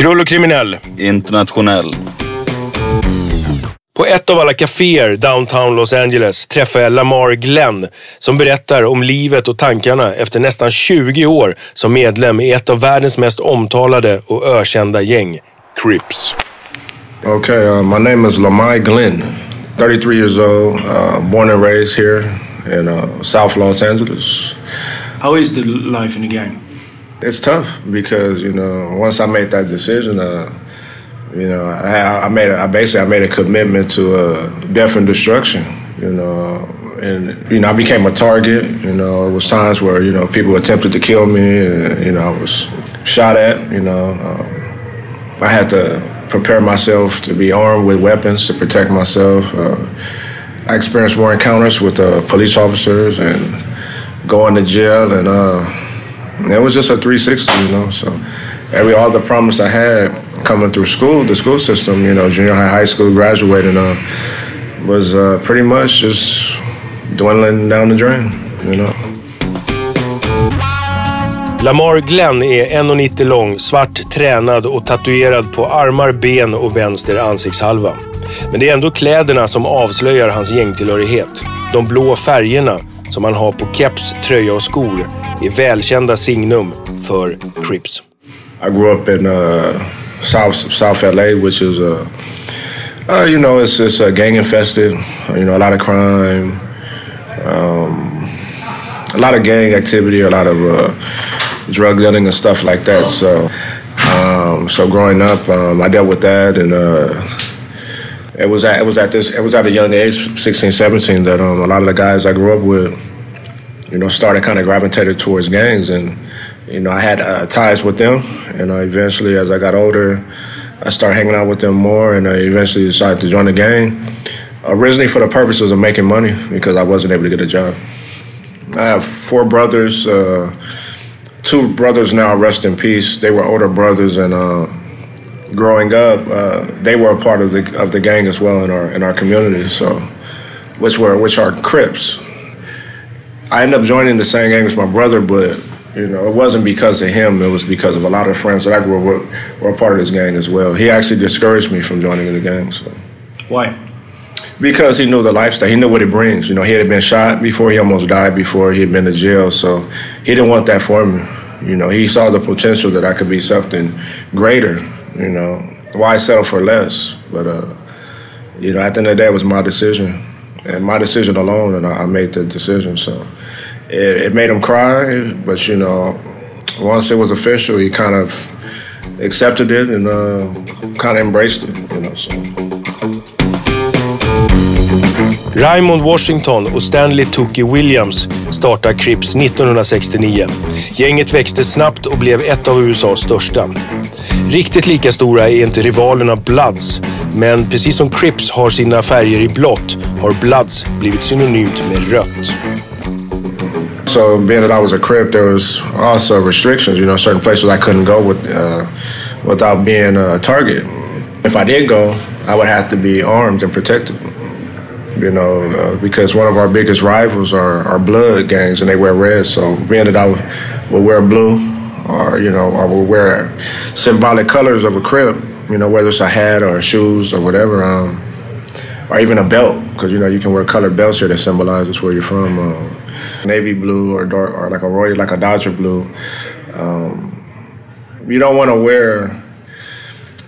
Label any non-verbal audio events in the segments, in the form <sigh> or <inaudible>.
Krull och kriminell. Internationell. På ett av alla kaféer downtown Los Angeles träffar jag Lamar Glenn som berättar om livet och tankarna efter nästan 20 år som medlem i ett av världens mest omtalade och ökända gäng, Crips. Okay, uh, my name is Lamai Glenn, 33 years old, uh, born and raised here in uh, South Los Angeles. How is the life in the gang? It's tough because you know once I made that decision, uh, you know I, I made a, I basically I made a commitment to uh, death and destruction. You know, and you know I became a target. You know, it was times where you know people attempted to kill me, and you know I was shot at. You know, um, I had to prepare myself to be armed with weapons to protect myself. Uh, I experienced more encounters with uh, police officers and going to jail, and uh, it was just a 360, you know. So every all the promise I had coming through school, the school system, you know, junior high, high school, graduating, uh, was uh, pretty much just dwindling down the drain, you know. Lamar Glenn är 1,90 lång, svart, tränad och tatuerad på armar, ben och vänster ansiktshalva. Men det är ändå kläderna som avslöjar hans gängtillhörighet. De blå färgerna som har på keps, tröja och skor är välkända signum för Crips. I grew up in uh, South South LA, which is uh, uh, you know it's it's uh, gang infested. You know, a lot of crime, um, a lot of gang activity, a lot of uh, drug dealing and stuff like that. So, um, so growing up, um, I dealt with that, and uh, it was at it was at this it was at a young age, 16, 17, that um, a lot of the guys I grew up with, you know, started kind of gravitated towards gangs, and you know, I had uh, ties with them, and uh, eventually, as I got older, I started hanging out with them more, and I eventually decided to join the gang. Originally, for the purposes of making money, because I wasn't able to get a job. I have four brothers. Uh, two brothers now, rest in peace. They were older brothers, and uh, growing up, uh, they were a part of the of the gang as well in our in our community. So, which were which are Crips. I ended up joining the same gang as my brother, but you know, it wasn't because of him. It was because of a lot of friends that I grew up with were a part of this gang as well. He actually discouraged me from joining the gang. So. Why? Because he knew the lifestyle. He knew what it brings. You know, he had been shot before. He almost died before. He had been to jail. So he didn't want that for me. You know, he saw the potential that I could be something greater. You know, why settle for less? But, uh, you know, at the end of the day, it was my decision. And my decision alone, and I, made the decision. So it, it made him cry. But, you know, once it was official, he kind of accepted it and uh, kind of embraced it, you know. So. Raymond Washington och Stanley Tookie Williams startade Crips 1969. Gänget växte snabbt och blev ett av USAs största. Riktigt lika stora är inte rivalerna Bloods, men precis som Crips har sina färger i blått har Bloods blivit synonymt med rött. So being that I was a Crip, there was also restrictions. You know, certain places I couldn't go with uh, without being a target. If I did go, I would have to be armed and protected. You know, uh, because one of our biggest rivals are, are blood gangs, and they wear red. So being that I would wear blue, or you know, or will wear symbolic colors of a Crip, you know, whether it's a hat or shoes or whatever, um, or even a belt, because you know you can wear colored belts here that symbolizes where you're from. Uh, navy blue or dark or like a royal like a Dodger blue. Um, you don't want to wear.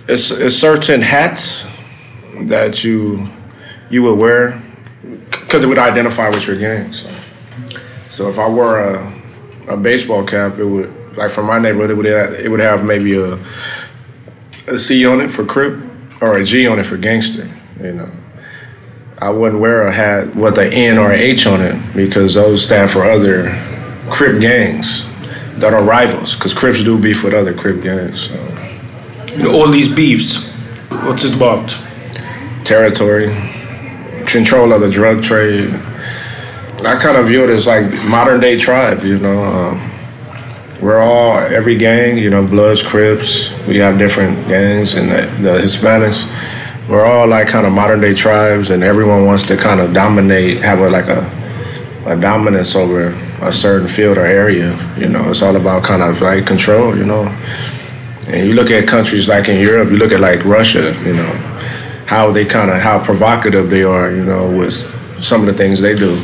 It's, it's certain hats that you you would wear because it would identify with your gang. So, so if I wore a, a baseball cap, it would like from my neighborhood, it would have, it would have maybe a a C on it for Crip or a G on it for gangster. You know, I wouldn't wear a hat with an N or an H on it because those stand for other Crip gangs that are rivals. Because Crips do beef with other Crip gangs. So. You know, all these beefs, what's it about? Territory, control of the drug trade. I kind of view it as like modern day tribe. You know, um, we're all every gang. You know, Bloods, Crips. We have different gangs, and the, the Hispanics we're all like kind of modern day tribes, and everyone wants to kind of dominate, have a like a a dominance over a certain field or area. You know, it's all about kind of like control. You know, and you look at countries like in Europe, you look at like Russia. You know, how they kind of how provocative they are. You know, with some of the things they do.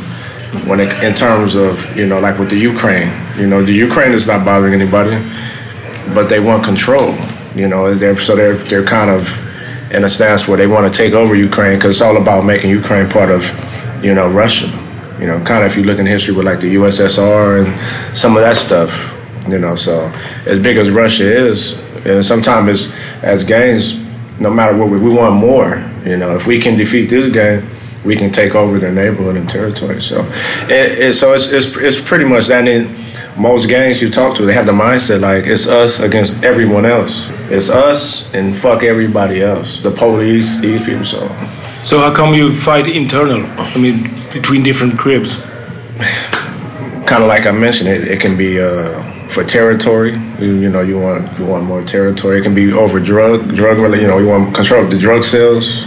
When it, in terms of you know, like with the Ukraine, you know, the Ukraine is not bothering anybody, but they want control. You know, they're so they're they're kind of in a stance where they want to take over Ukraine because it's all about making Ukraine part of, you know, Russia. You know, kind of if you look in history with like the USSR and some of that stuff. You know, so as big as Russia is, and sometimes as as gangs, no matter what we, we want more. You know, if we can defeat this gang, we can take over their neighborhood and territory. So, it, it, so it's, it's it's pretty much that. In most gangs you talk to, they have the mindset like it's us against everyone else. It's us and fuck everybody else. The police, these people. So, so how come you fight internal? I mean, between different Crips. <sighs> kind of like I mentioned, it, it can be. Uh, for territory. You, you, know, you want you want more territory. It can be over drug drug. related. You know, you want control of the drug sales.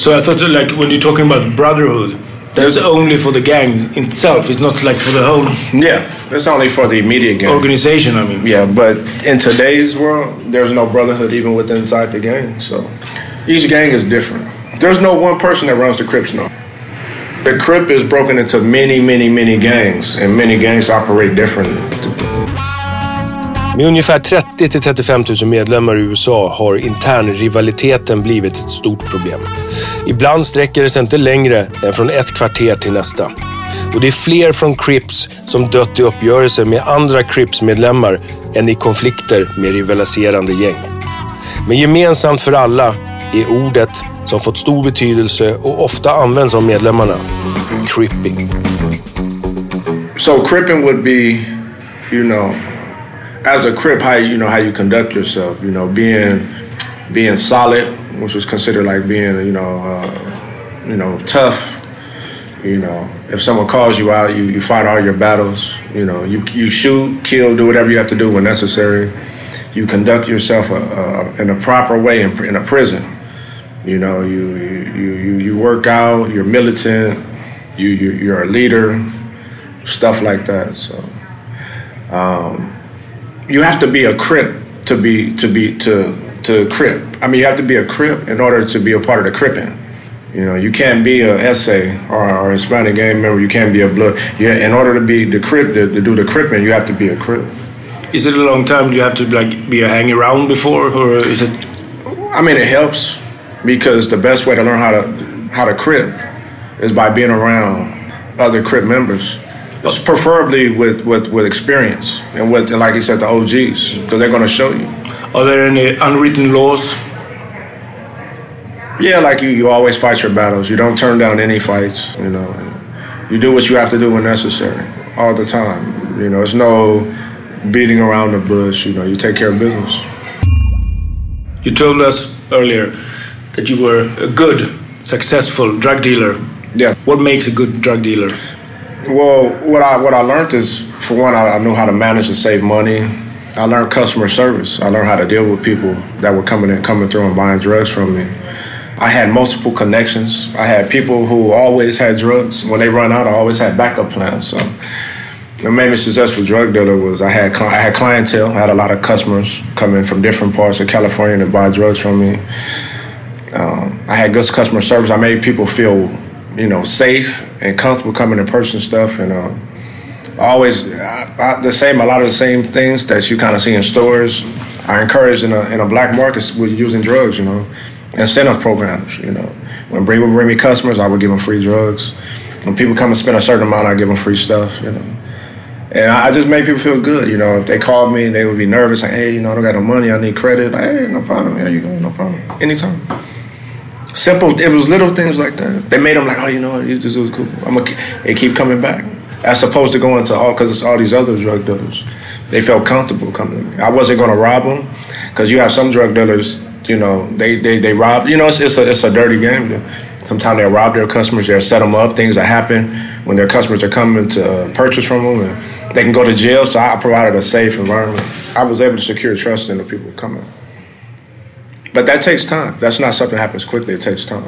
So I thought, like, when you're talking about brotherhood, that's only for the gang itself. It's not like for the whole. Yeah, it's only for the immediate gang organization. I mean. Yeah, but in today's world, there's no brotherhood even within inside the gang. So each gang is different. There's no one person that runs the Crips now. The Crip is broken into many, many, many gangs, and many gangs operate differently. Med ungefär 30 till 35 000 medlemmar i USA har internrivaliteten blivit ett stort problem. Ibland sträcker det sig inte längre än från ett kvarter till nästa. Och det är fler från Crips som dött i uppgörelser med andra Crips-medlemmar än i konflikter med rivaliserande gäng. Men gemensamt för alla är ordet som fått stor betydelse och ofta används av medlemmarna. Cripping. So cripping would be, you know, as a crip, how you know how you conduct yourself. You know, being being solid, which was considered like being, you know, uh, you know, tough. You know, if someone calls you out, you, you fight all your battles. You know, you you shoot, kill, do whatever you have to do when necessary. You conduct yourself uh, uh, in a proper way in, in a prison. You know, you you you you work out. You're militant. You, you you're a leader. Stuff like that. So. Um, you have to be a crip to be to be to to crip. I mean, you have to be a crip in order to be a part of the cripping. You know, you can't be a essay or, or a Hispanic gang member. You can't be a blood. Yeah, in order to be the crip to, to do the cripping, you have to be a crip. Is it a long time? Do you have to like be a hang around before, or is it? I mean, it helps because the best way to learn how to how to crip is by being around other crip members. Preferably with, with, with experience and with, and like you said, the OGs, because they're going to show you. Are there any unwritten laws? Yeah, like you, you always fight your battles. You don't turn down any fights. You know, you do what you have to do when necessary, all the time. You know, it's no beating around the bush. You know, you take care of business. You told us earlier that you were a good, successful drug dealer. Yeah. What makes a good drug dealer? Well, what I what I learned is, for one, I, I knew how to manage and save money. I learned customer service. I learned how to deal with people that were coming in, coming through and buying drugs from me. I had multiple connections. I had people who always had drugs. When they run out, I always had backup plans. So, what made me successful drug dealer was I had I had clientele. I had a lot of customers coming from different parts of California to buy drugs from me. Um, I had good customer service. I made people feel, you know, safe and comfortable coming in person stuff. And uh, always I, I, the same. A lot of the same things that you kind of see in stores. I encouraged in a in a black market with using drugs. You know incentive programs. You know, when people bring me customers, I would give them free drugs. When people come and spend a certain amount, I give them free stuff. You know, and I just made people feel good. You know, if they called me, they would be nervous, like, "Hey, you know, I don't got no money. I need credit." Like, hey, no problem. Here you go, no problem. Anytime. Simple. It was little things like that. They made them like, "Oh, you know, you just was cool." I'm gonna. They keep coming back, as opposed to going to all because it's all these other drug dealers. They felt comfortable coming to me. I wasn't gonna rob them because you have some drug dealers you know, they, they, they rob, you know, it's, it's, a, it's a dirty game. Sometimes they'll rob their customers, they'll set them up, things that happen when their customers are coming to purchase from them, and they can go to jail. So I provided a safe environment. I was able to secure trust in the people coming. But that takes time. That's not something that happens quickly. It takes time.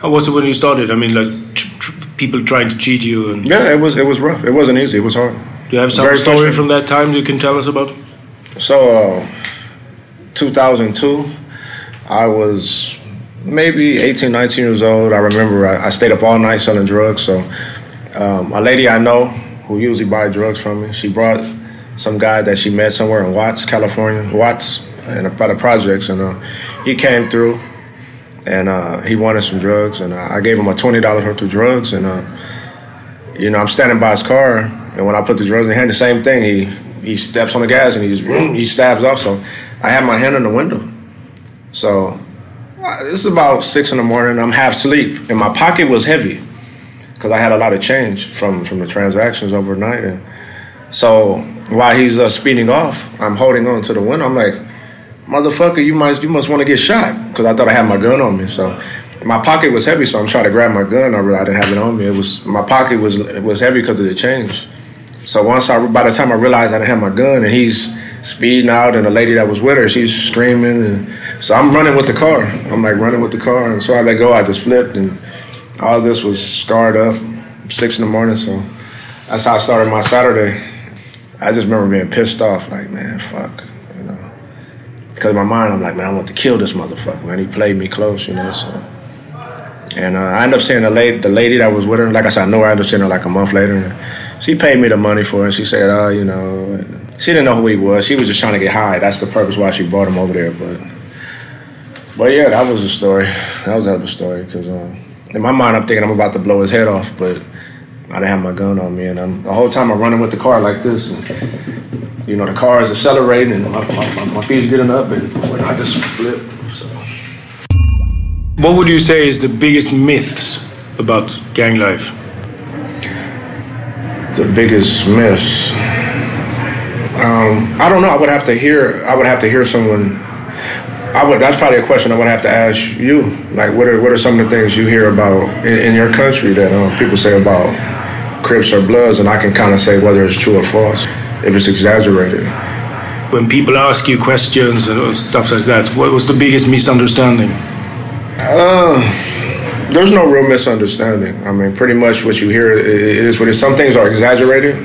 How was it when you started? I mean, like tr- tr- people trying to cheat you and yeah, it was it was rough. It wasn't easy. It was hard. Do you have some story from that time you can tell us about? So, uh, 2002, I was maybe 18, 19 years old. I remember I, I stayed up all night selling drugs. So um, a lady I know who usually buy drugs from me, she brought some guy that she met somewhere in Watts, California, Watts, and by the projects, and uh, he came through, and uh, he wanted some drugs, and I gave him a twenty dollars worth of drugs, and uh, you know I'm standing by his car, and when I put the drugs in hand, the same thing. He he steps on the gas and he just he stabs off. So I had my hand in the window, so uh, this is about six in the morning. I'm half asleep, and my pocket was heavy because I had a lot of change from from the transactions overnight. And so while he's uh, speeding off, I'm holding on to the window. I'm like, motherfucker, you must you must want to get shot because I thought I had my gun on me. So my pocket was heavy, so I'm trying to grab my gun. I realized I didn't have it on me. It was my pocket was was heavy because of the change. So once I by the time I realized I didn't have my gun, and he's speeding out, and the lady that was with her, she's screaming, and so I'm running with the car. I'm like running with the car, and so I let go. I just flipped, and all this was scarred up. Six in the morning, so that's how I started my Saturday. I just remember being pissed off, like man, fuck, because in my mind I'm like, man, I want to kill this motherfucker, man. He played me close, you know, so. And uh, I ended up seeing the lady, the lady that was with her. Like I said, I know her. I ended up seeing her like a month later. She paid me the money for it. She said, "Oh, you know," she didn't know who he was. She was just trying to get high. That's the purpose why she brought him over there. But, but yeah, that was a story. That was a story because um, in my mind, I'm thinking I'm about to blow his head off, but I didn't have my gun on me, and I'm, the whole time I'm running with the car like this. And, you know, the car is accelerating, and my, my, my feet's getting up, and I just flip. So. What would you say is the biggest myths about gang life? The biggest myths. Um, I don't know. I would have to hear. I would have to hear someone. I would. That's probably a question I would have to ask you. Like, what are what are some of the things you hear about in, in your country that um, people say about Crips or Bloods, and I can kind of say whether it's true or false, if it's exaggerated. When people ask you questions and stuff like that, what was the biggest misunderstanding? Uh, there's no real misunderstanding. I mean, pretty much what you hear is what it is. Some things are exaggerated.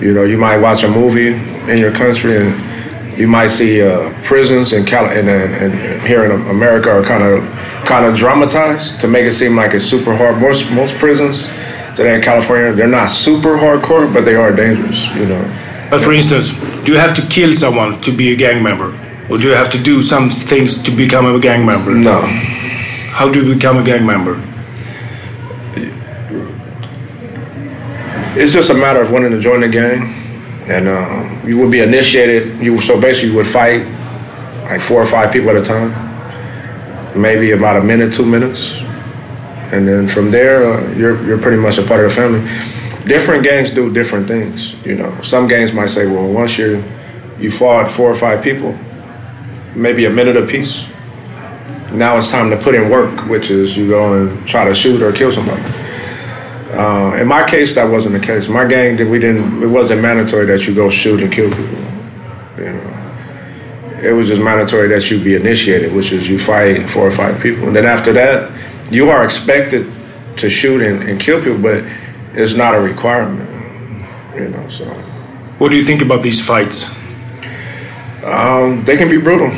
You know, you might watch a movie in your country and you might see uh, prisons in, in, in, here in America are kind of kind of dramatized to make it seem like it's super hard. Most most prisons today in California they're not super hardcore, but they are dangerous. You know. But for instance, do you have to kill someone to be a gang member, or do you have to do some things to become a gang member? No. How do you become a gang member? it's just a matter of wanting to join the gang, and um, you would be initiated. You so basically you would fight like four or five people at a time, maybe about a minute, two minutes, and then from there uh, you're you're pretty much a part of the family. Different gangs do different things. You know, some gangs might say, well, once you you fought four or five people, maybe a minute apiece. Now it's time to put in work, which is you go and try to shoot or kill somebody. Uh, in my case, that wasn't the case. My gang, we didn't. It wasn't mandatory that you go shoot and kill people. You know, it was just mandatory that you be initiated, which is you fight four or five people, and then after that, you are expected to shoot and, and kill people, but it's not a requirement. You know, so. What do you think about these fights? Um, they can be brutal.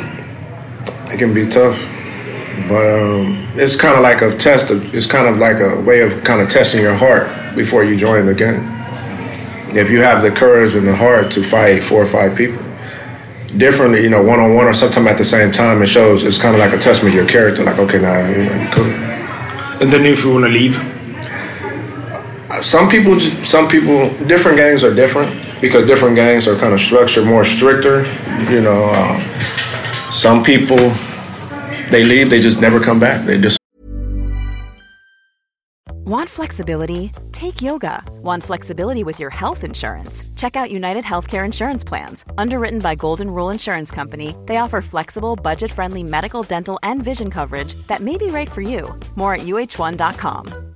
They can be tough, but um, it's kind of like a test. Of, it's kind of like a way of kind of testing your heart before you join the gang. If you have the courage and the heart to fight four or five people, differently, you know, one on one or sometimes at the same time, it shows. It's kind of like a testament of your character. Like, okay, now you know, cool. And then if you want to leave, some people, some people, different gangs are different because different gangs are kind of structured more stricter. You know, uh, some people they leave, they just never come back. They just. Want flexibility? Take yoga. Want flexibility with your health insurance? Check out United Healthcare Insurance Plans. Underwritten by Golden Rule Insurance Company, they offer flexible, budget friendly medical, dental, and vision coverage that may be right for you. More at uh1.com.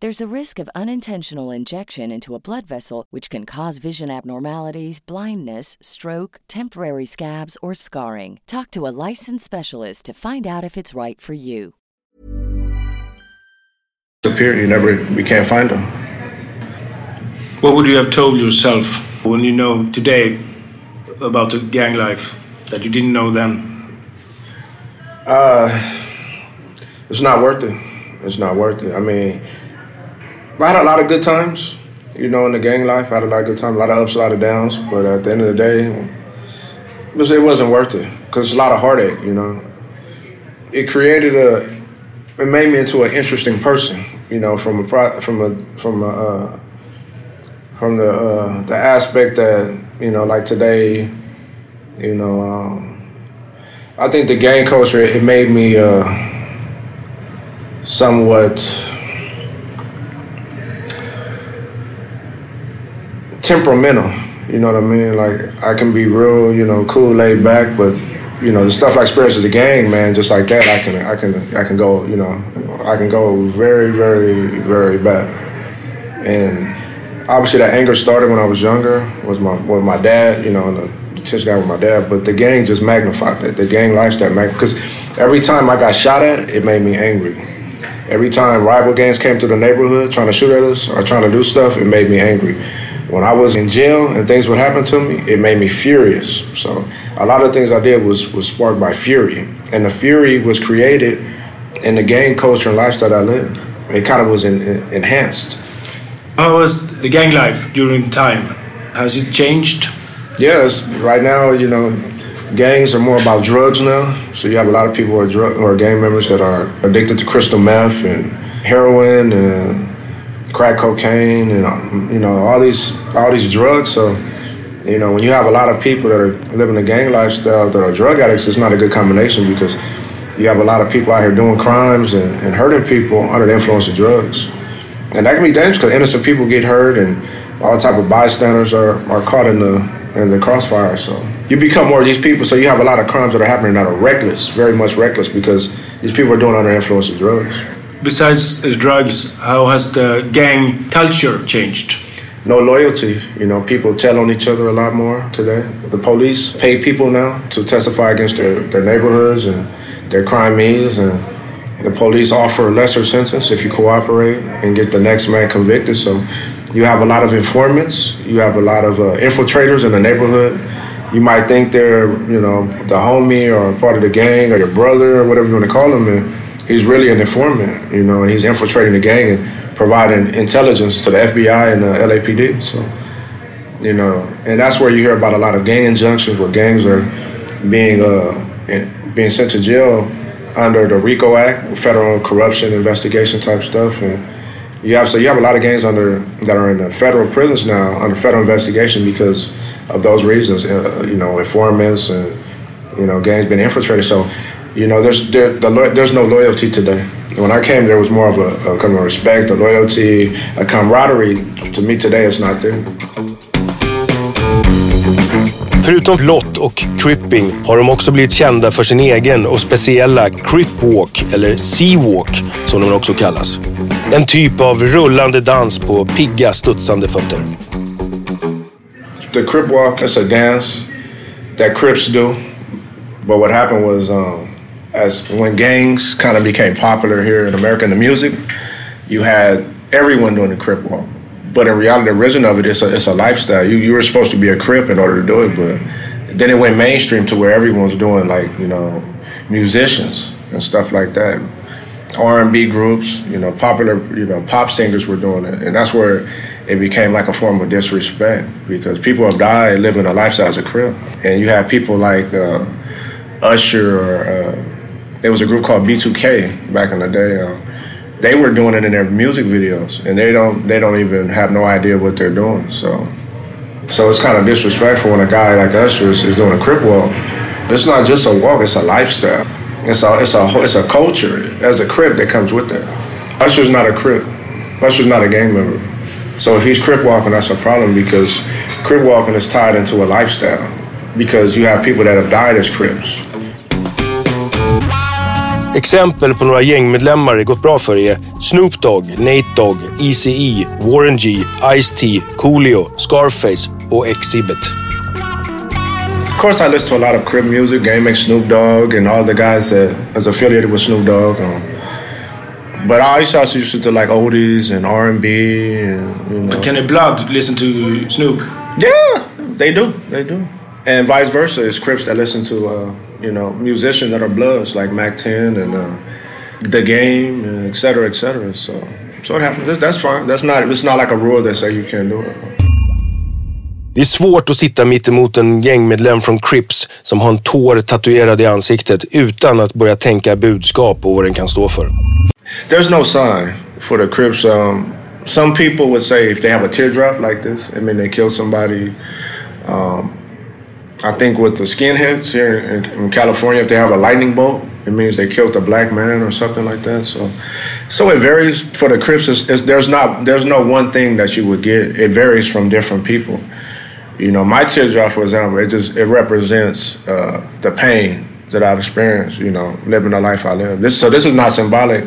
There's a risk of unintentional injection into a blood vessel, which can cause vision abnormalities, blindness, stroke, temporary scabs, or scarring. Talk to a licensed specialist to find out if it's right for you. Disappear. You never. We can't find them. what would you have told yourself when you know today about the gang life that you didn't know then? Uh, it's not worth it. It's not worth it. I mean, I had a lot of good times, you know, in the gang life. I had a lot of good times, a lot of ups, a lot of downs. But at the end of the day, it, was, it wasn't worth it because it's a lot of heartache, you know. It created a, it made me into an interesting person, you know, from a from a from a uh, from the uh, the aspect that you know, like today, you know. Um, I think the gang culture it made me uh, somewhat temperamental. You know what I mean? Like I can be real, you know, cool, laid back, but you know the stuff I experienced with the gang, man, just like that, I can, I can, I can go, you know, I can go very, very, very bad. And obviously, that anger started when I was younger. Was my with my dad, you know, and the tension I with my dad. But the gang just magnified that. The gang lifestyle, because every time I got shot at, it made me angry. Every time rival gangs came to the neighborhood trying to shoot at us or trying to do stuff, it made me angry. When I was in jail and things would happen to me, it made me furious. So a lot of things I did was was sparked by fury, and the fury was created in the gang culture and lifestyle that I lived. It kind of was in, in, enhanced. How was the gang life during time? Has it changed? Yes, right now, you know, gangs are more about drugs now. So you have a lot of people who are drug or gang members that are addicted to crystal meth and heroin and crack cocaine and um, you know all these all these drugs. So you know when you have a lot of people that are living a gang lifestyle that are drug addicts, it's not a good combination because you have a lot of people out here doing crimes and, and hurting people under the influence of drugs, and that can be dangerous because innocent people get hurt and all type of bystanders are, are caught in the in the crossfire. So you become more of these people. So you have a lot of crimes that are happening that are reckless, very much reckless, because these people are doing under influence of drugs. Besides the drugs, how has the gang culture changed? No loyalty. You know, people tell on each other a lot more today. The police pay people now to testify against their, their neighborhoods and their crimes, and the police offer a lesser sentence if you cooperate and get the next man convicted. So you have a lot of informants. You have a lot of uh, infiltrators in the neighborhood. You might think they're, you know, the homie or part of the gang or your brother or whatever you want to call them. And he's really an informant, you know, and he's infiltrating the gang and providing intelligence to the FBI and the LAPD. So, you know, and that's where you hear about a lot of gang injunctions where gangs are being uh, being sent to jail under the RICO Act, federal corruption investigation type stuff, and you have so you have a lot of gangs under that are in the federal prisons now under federal investigation because of those reasons. Uh, you know, informants and you know gangs being infiltrated. So you know, there's there, the, there's no loyalty today. When I came, there was more of a, a kind of respect, a loyalty, a camaraderie. To me today, it's not there. Förutom Lott och Cripping har de också blivit kända för sin egen och speciella Crip Walk, eller Sea Walk som de också kallas. En typ av rullande dans på pigga, studsande fötter. The Crip Walk is a dance that Crips do. But what happened was um, as when gangs kind of became popular here in America in the music, you had everyone doing the Crip Walk. But in reality, the origin of it, it's a, it's a lifestyle. You, you were supposed to be a Crip in order to do it, but then it went mainstream to where everyone's doing like, you know, musicians and stuff like that. R&B groups, you know, popular, you know, pop singers were doing it. And that's where it became like a form of disrespect because people have died living a lifestyle as a Crip. And you have people like uh, Usher or uh, there was a group called B2K back in the day. Uh, they were doing it in their music videos, and they don't they don't even have no idea what they're doing. So, so it's kind of disrespectful when a guy like Usher is, is doing a crip walk. It's not just a walk; it's a lifestyle. It's a it's a it's a culture. As a crip that comes with that. Usher's not a crip. Usher's not a gang member. So if he's crip walking, that's a problem because crip walking is tied into a lifestyle. Because you have people that have died as crips. Exempel på några gängmedlemmar det gått bra för är Snoop Dogg, Nate Dogg, Eazy-E, Warren G, Ice-T, Coolio, Scarface och Xzibit. Of course, I listen to a lot of Crip music. Game makes Snoop Dogg and all the guys that is affiliated with Snoop Dogg. Um, but I used to also used to like oldies and R and B and you know. But Kenny Blood listen to Snoop? Yeah, they do. They do. And vice versa, it's Crips that listen to uh, you know musicians that are Bloods like Mac 10 and uh, The Game, and et cetera, et cetera. So, so it happens. That's fine. That's not. It's not like a rule that say you can't do it. Det är svårt att sitta mittemot en gängmedlem från Crips som har en tår tatuerad i ansiktet utan att börja tänka budskap och vad den kan stå för. There's no sign for the Crips. Um, some people would say if they have a teardrop like this, I mean they kill somebody. Um, I think with the skinheads here in, in, California, if they have a lightning bolt, it means they killed a black man or something like that. So, so it varies for the Crips. It's, it's, there's not there's no one thing that you would get. It varies from different people. You know, my teardrop, for example, it just it represents uh, the pain that I've experienced. You know, living the life I live. This so this is not symbolic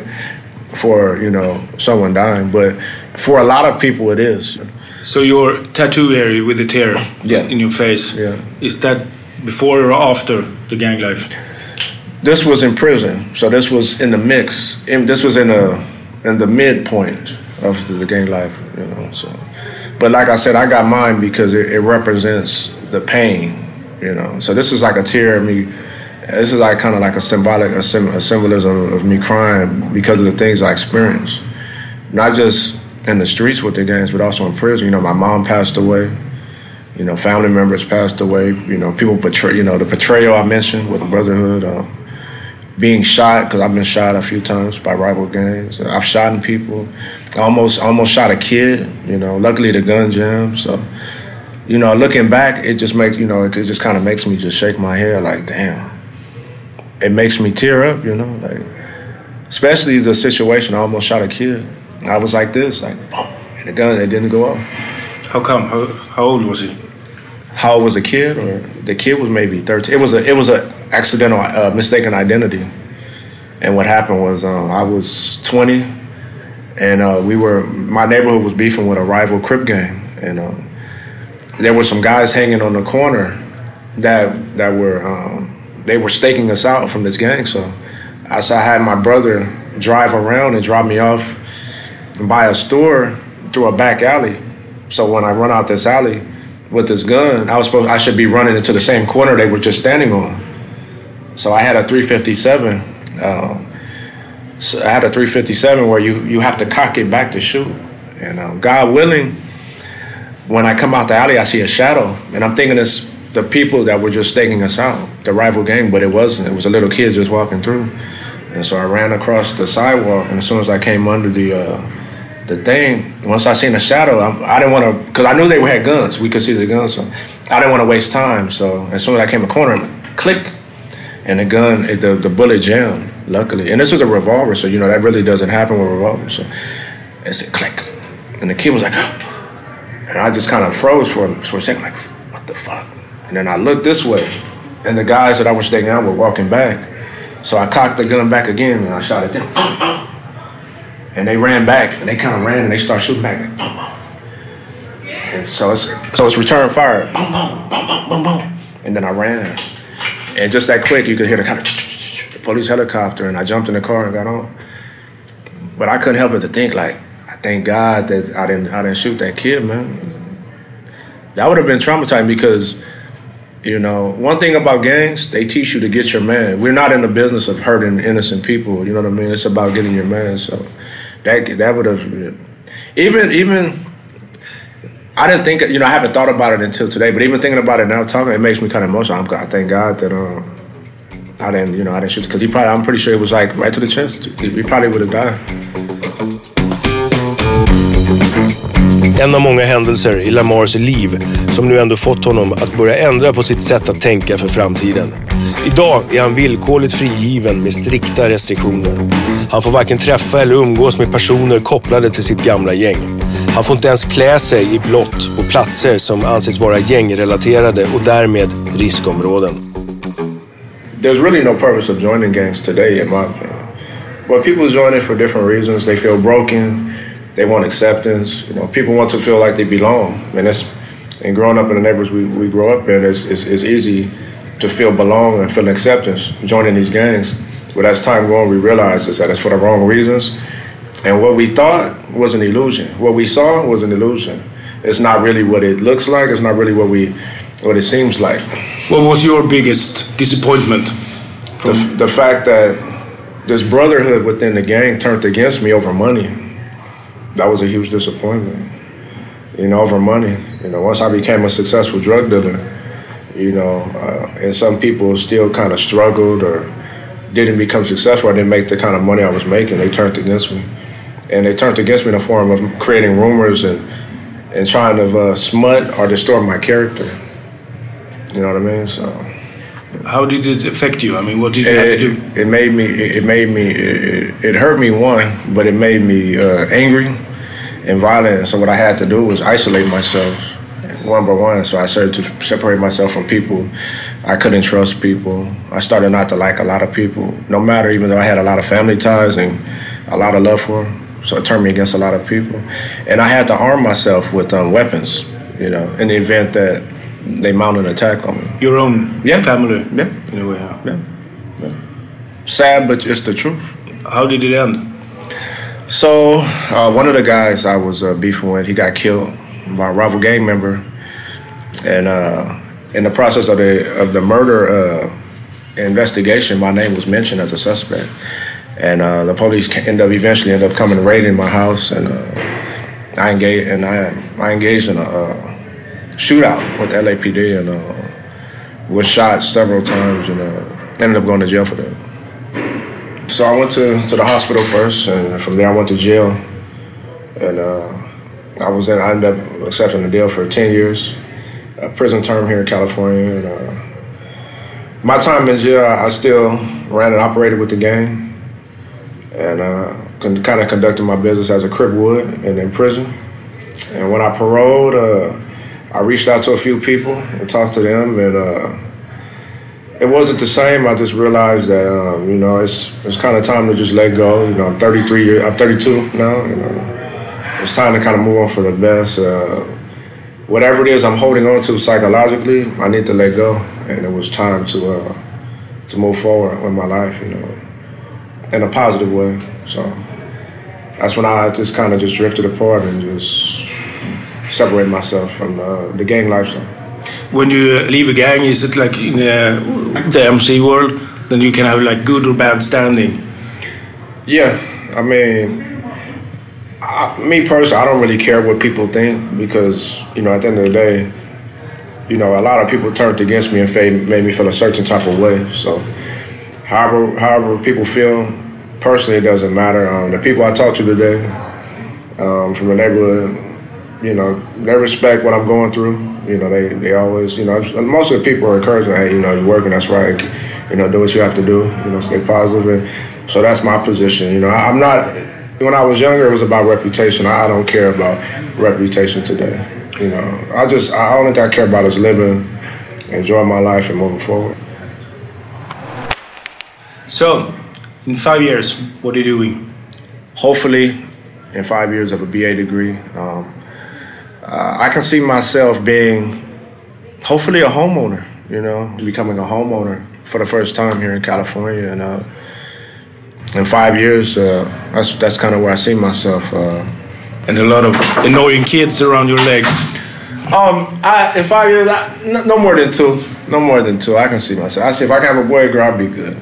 for you know someone dying, but for a lot of people it is. So your tattoo area with the tear yeah. in your face, yeah. is that before or after the gang life? This was in prison, so this was in the mix. This was in a in the midpoint of the, the, gang life, you know. So, but like I said, I got mine because it, it represents the pain, you know. So this is like a tear of me. This is like kind of like a symbolic, a symbolism of me crying because of the things I experienced, not just in the streets with the gangs, but also in prison. You know, my mom passed away. You know, family members passed away. You know, people betray. You know, the betrayal I mentioned with the Brotherhood. Uh, being shot because I've been shot a few times by rival gangs. I've shot people. Almost almost shot a kid. You know, luckily the gun jammed. So, you know, looking back, it just makes you know it just kind of makes me just shake my head like, damn. It makes me tear up. You know, like especially the situation. I almost shot a kid. I was like this, like boom, and the gun it didn't go off. How come? How, how old was he? How old was the kid? Or the kid was maybe thirteen. It was a it was a accidental uh, mistaken identity. And what happened was um, I was 20, and uh, we were my neighborhood was beefing with a rival Crip gang, and um, there were some guys hanging on the corner that that were um, they were staking us out from this gang. So I, so I had my brother drive around and drop me off by a store through a back alley. So when I run out this alley with this gun, I was supposed I should be running into the same corner they were just standing on. So I had a 357. Um, so I had a 357 where you you have to cock it back to shoot. And um, God willing, when I come out the alley, I see a shadow, and I'm thinking it's the people that were just staking us out, the rival gang, but it wasn't. It was a little kid just walking through. And so I ran across the sidewalk, and as soon as I came under the uh, the thing, once I seen the shadow, I, I didn't want to, because I knew they had guns. We could see the guns, so I didn't want to waste time. So as soon as I came a corner, click, and the gun, the the bullet jammed. Luckily, and this was a revolver, so you know that really doesn't happen with revolvers. So it said click, and the kid was like, <gasps> and I just kind of froze for for a second, like what the fuck. And then I looked this way, and the guys that I was staying out were walking back. So I cocked the gun back again, and I shot at them. <gasps> And they ran back, and they kind of ran, and they started shooting back, like boom, boom. And so it's so it's return fire, boom, boom, boom, boom, boom, boom. And then I ran, and just that quick, you could hear the kind of police helicopter, and I jumped in the car and got on. But I couldn't help but to think, like, I thank God that I didn't I didn't shoot that kid, man. That would have been traumatizing because, you know, one thing about gangs, they teach you to get your man. We're not in the business of hurting innocent people. You know what I mean? It's about getting your man. So that that would have even even. I didn't think, you know, I haven't thought about it until today, but even thinking about it now, talking, it makes me kind of emotional. I'm, I thank God that um, I didn't, you know, I didn't shoot because he probably, I'm pretty sure it was like right to the chest. He probably would have died. En av många händelser i Lamars liv som nu ändå fått honom att börja ändra på sitt sätt att tänka för framtiden. Idag är han villkorligt frigiven med strikta restriktioner. Han får varken träffa eller umgås med personer kopplade till sitt gamla gäng. Han får inte ens klä sig i blått på platser som anses vara gängrelaterade och därmed riskområden. There's really no purpose of joining gangs today, in my opinion. But people join it for different reasons. They feel broken. They want acceptance. You know, people want to feel like they belong. And it's and growing up in the neighborhoods we, we grow up in, it's, it's, it's easy to feel belong and feel acceptance joining these gangs. But as time goes on, we realize is that it's for the wrong reasons. And what we thought was an illusion. What we saw was an illusion. It's not really what it looks like. It's not really what we what it seems like. What was your biggest disappointment? The, the fact that this brotherhood within the gang turned against me over money. That was a huge disappointment. You know, over money. You know, once I became a successful drug dealer, you know, uh, and some people still kind of struggled or didn't become successful. I didn't make the kind of money I was making. They turned against me, and they turned against me in the form of creating rumors and and trying to uh, smut or distort my character. You know what I mean? So. How did it affect you? I mean, what did you have it, to do? It made me. It made me. It, it hurt me one, but it made me uh, angry and violent. So what I had to do was isolate myself one by one. So I started to separate myself from people. I couldn't trust people. I started not to like a lot of people, no matter even though I had a lot of family ties and a lot of love for them. So it turned me against a lot of people, and I had to arm myself with um, weapons. You know, in the event that they mount an attack on me. Your own Yeah. family, Yeah. in a way. huh? Yeah. yeah. Sad, but it's the truth. How did it end? So uh, one of the guys I was uh, beefing with, he got killed by a rival gang member, and uh, in the process of the of the murder uh, investigation, my name was mentioned as a suspect, and uh, the police end up eventually end up coming raiding my house, and uh, I engaged and I I engaged in a shootout with the LAPD and uh, was shot several times and uh, ended up going to jail for that. So I went to, to the hospital first, and from there I went to jail. And I was in, I ended up accepting a deal for 10 years, a prison term here in California. And, uh, my time in jail, I still ran and operated with the gang and uh, kind of conducted my business as a crip would and in prison. And when I paroled, uh, I reached out to a few people and talked to them, and uh, it wasn't the same. I just realized that um, you know it's it's kind of time to just let go. You know, I'm 33 years, I'm 32 now. You know, it's time to kind of move on for the best. Uh, whatever it is I'm holding on to psychologically, I need to let go, and it was time to uh, to move forward with my life. You know, in a positive way. So that's when I just kind of just drifted apart and just separated myself from uh, the gang lifestyle. When you leave a gang, is it like in uh, the MC world? Then you can have like good or bad standing. Yeah, I mean, I, me personally, I don't really care what people think because you know at the end of the day, you know a lot of people turned against me and made me feel a certain type of way. So however however people feel, personally, it doesn't matter. Um, the people I talk to today um, from the neighborhood, you know, they respect what I'm going through. You know, they, they always, you know, most of the people are encouraging, hey, you know, you're working, that's right. You know, do what you have to do. You know, stay positive. And so that's my position. You know, I, I'm not. When I was younger, it was about reputation. I, don't care about reputation today. You know, I just, I only thing I care about is living, enjoying my life, and moving forward. So, in five years, what are you doing? Hopefully, in five years of a BA degree, um, uh, I can see myself being hopefully a homeowner, you know, becoming a homeowner for the first time here in California. And uh, in five years, uh, that's, that's kind of where I see myself. Uh. and a lot of annoying kids around your legs. Um, I, in five years, I, no, no, more than two. No more than two. I can see myself. I see if I can have a boy or girl, I'll be good.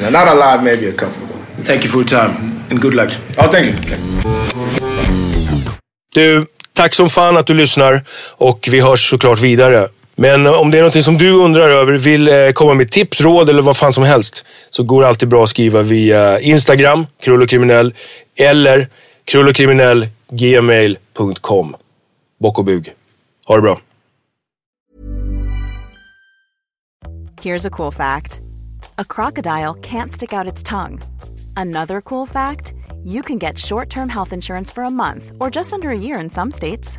Now, not a lot, maybe a couple. Thank you for your time and good luck. Oh, thank you. Du, tack som fan att du lyssnar och vi hörs såklart vidare. Men eh, om det är något som du undrar över, vill eh, komma med tips, råd eller vad fan som helst så går det alltid bra att skriva via Instagram, krullokriminell, eller krullokriminellgmail.com. Bock och bug. Ha det bra. Here's a cool fact. A crocodile can't stick out its tongue. Another cool fact you can get short term health insurance for a month or just under a year in some states.